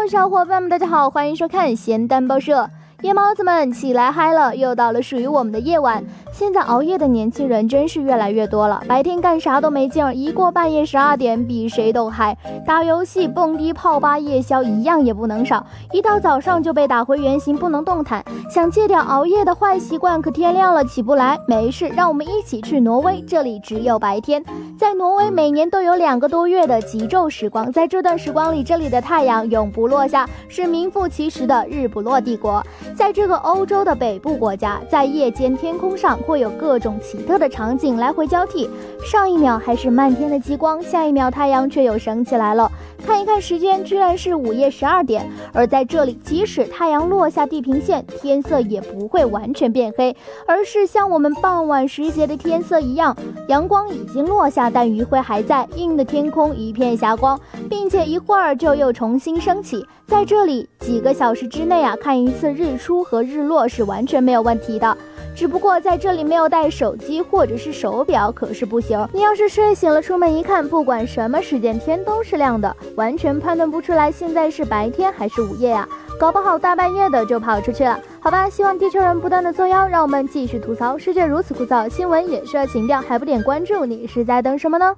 Hello，小伙伴们，大家好，欢迎收看咸蛋报社。夜猫子们起来嗨了，又到了属于我们的夜晚。现在熬夜的年轻人真是越来越多了，白天干啥都没劲儿，一过半夜十二点，比谁都嗨。打游戏、蹦迪、泡吧、夜宵，一样也不能少。一到早上就被打回原形，不能动弹。想戒掉熬夜的坏习惯，可天亮了起不来。没事，让我们一起去挪威，这里只有白天。在挪威，每年都有两个多月的极昼时光，在这段时光里，这里的太阳永不落下，是名副其实的日不落帝国。在这个欧洲的北部国家，在夜间天空上会有各种奇特的场景来回交替。上一秒还是漫天的极光，下一秒太阳却又升起来了。看一看时间，居然是午夜十二点。而在这里，即使太阳落下地平线，天色也不会完全变黑，而是像我们傍晚时节的天色一样，阳光已经落下，但余晖还在，映的天空一片霞光，并且一会儿就又重新升起。在这里，几个小时之内啊，看一次日出和日落是完全没有问题的。只不过在这里没有带手机或者是手表可是不行。你要是睡醒了出门一看，不管什么时间天都是亮的，完全判断不出来现在是白天还是午夜呀，搞不好大半夜的就跑出去了。好吧，希望地球人不断的作妖，让我们继续吐槽世界如此枯燥，新闻也需要情调，还不点关注，你是在等什么呢？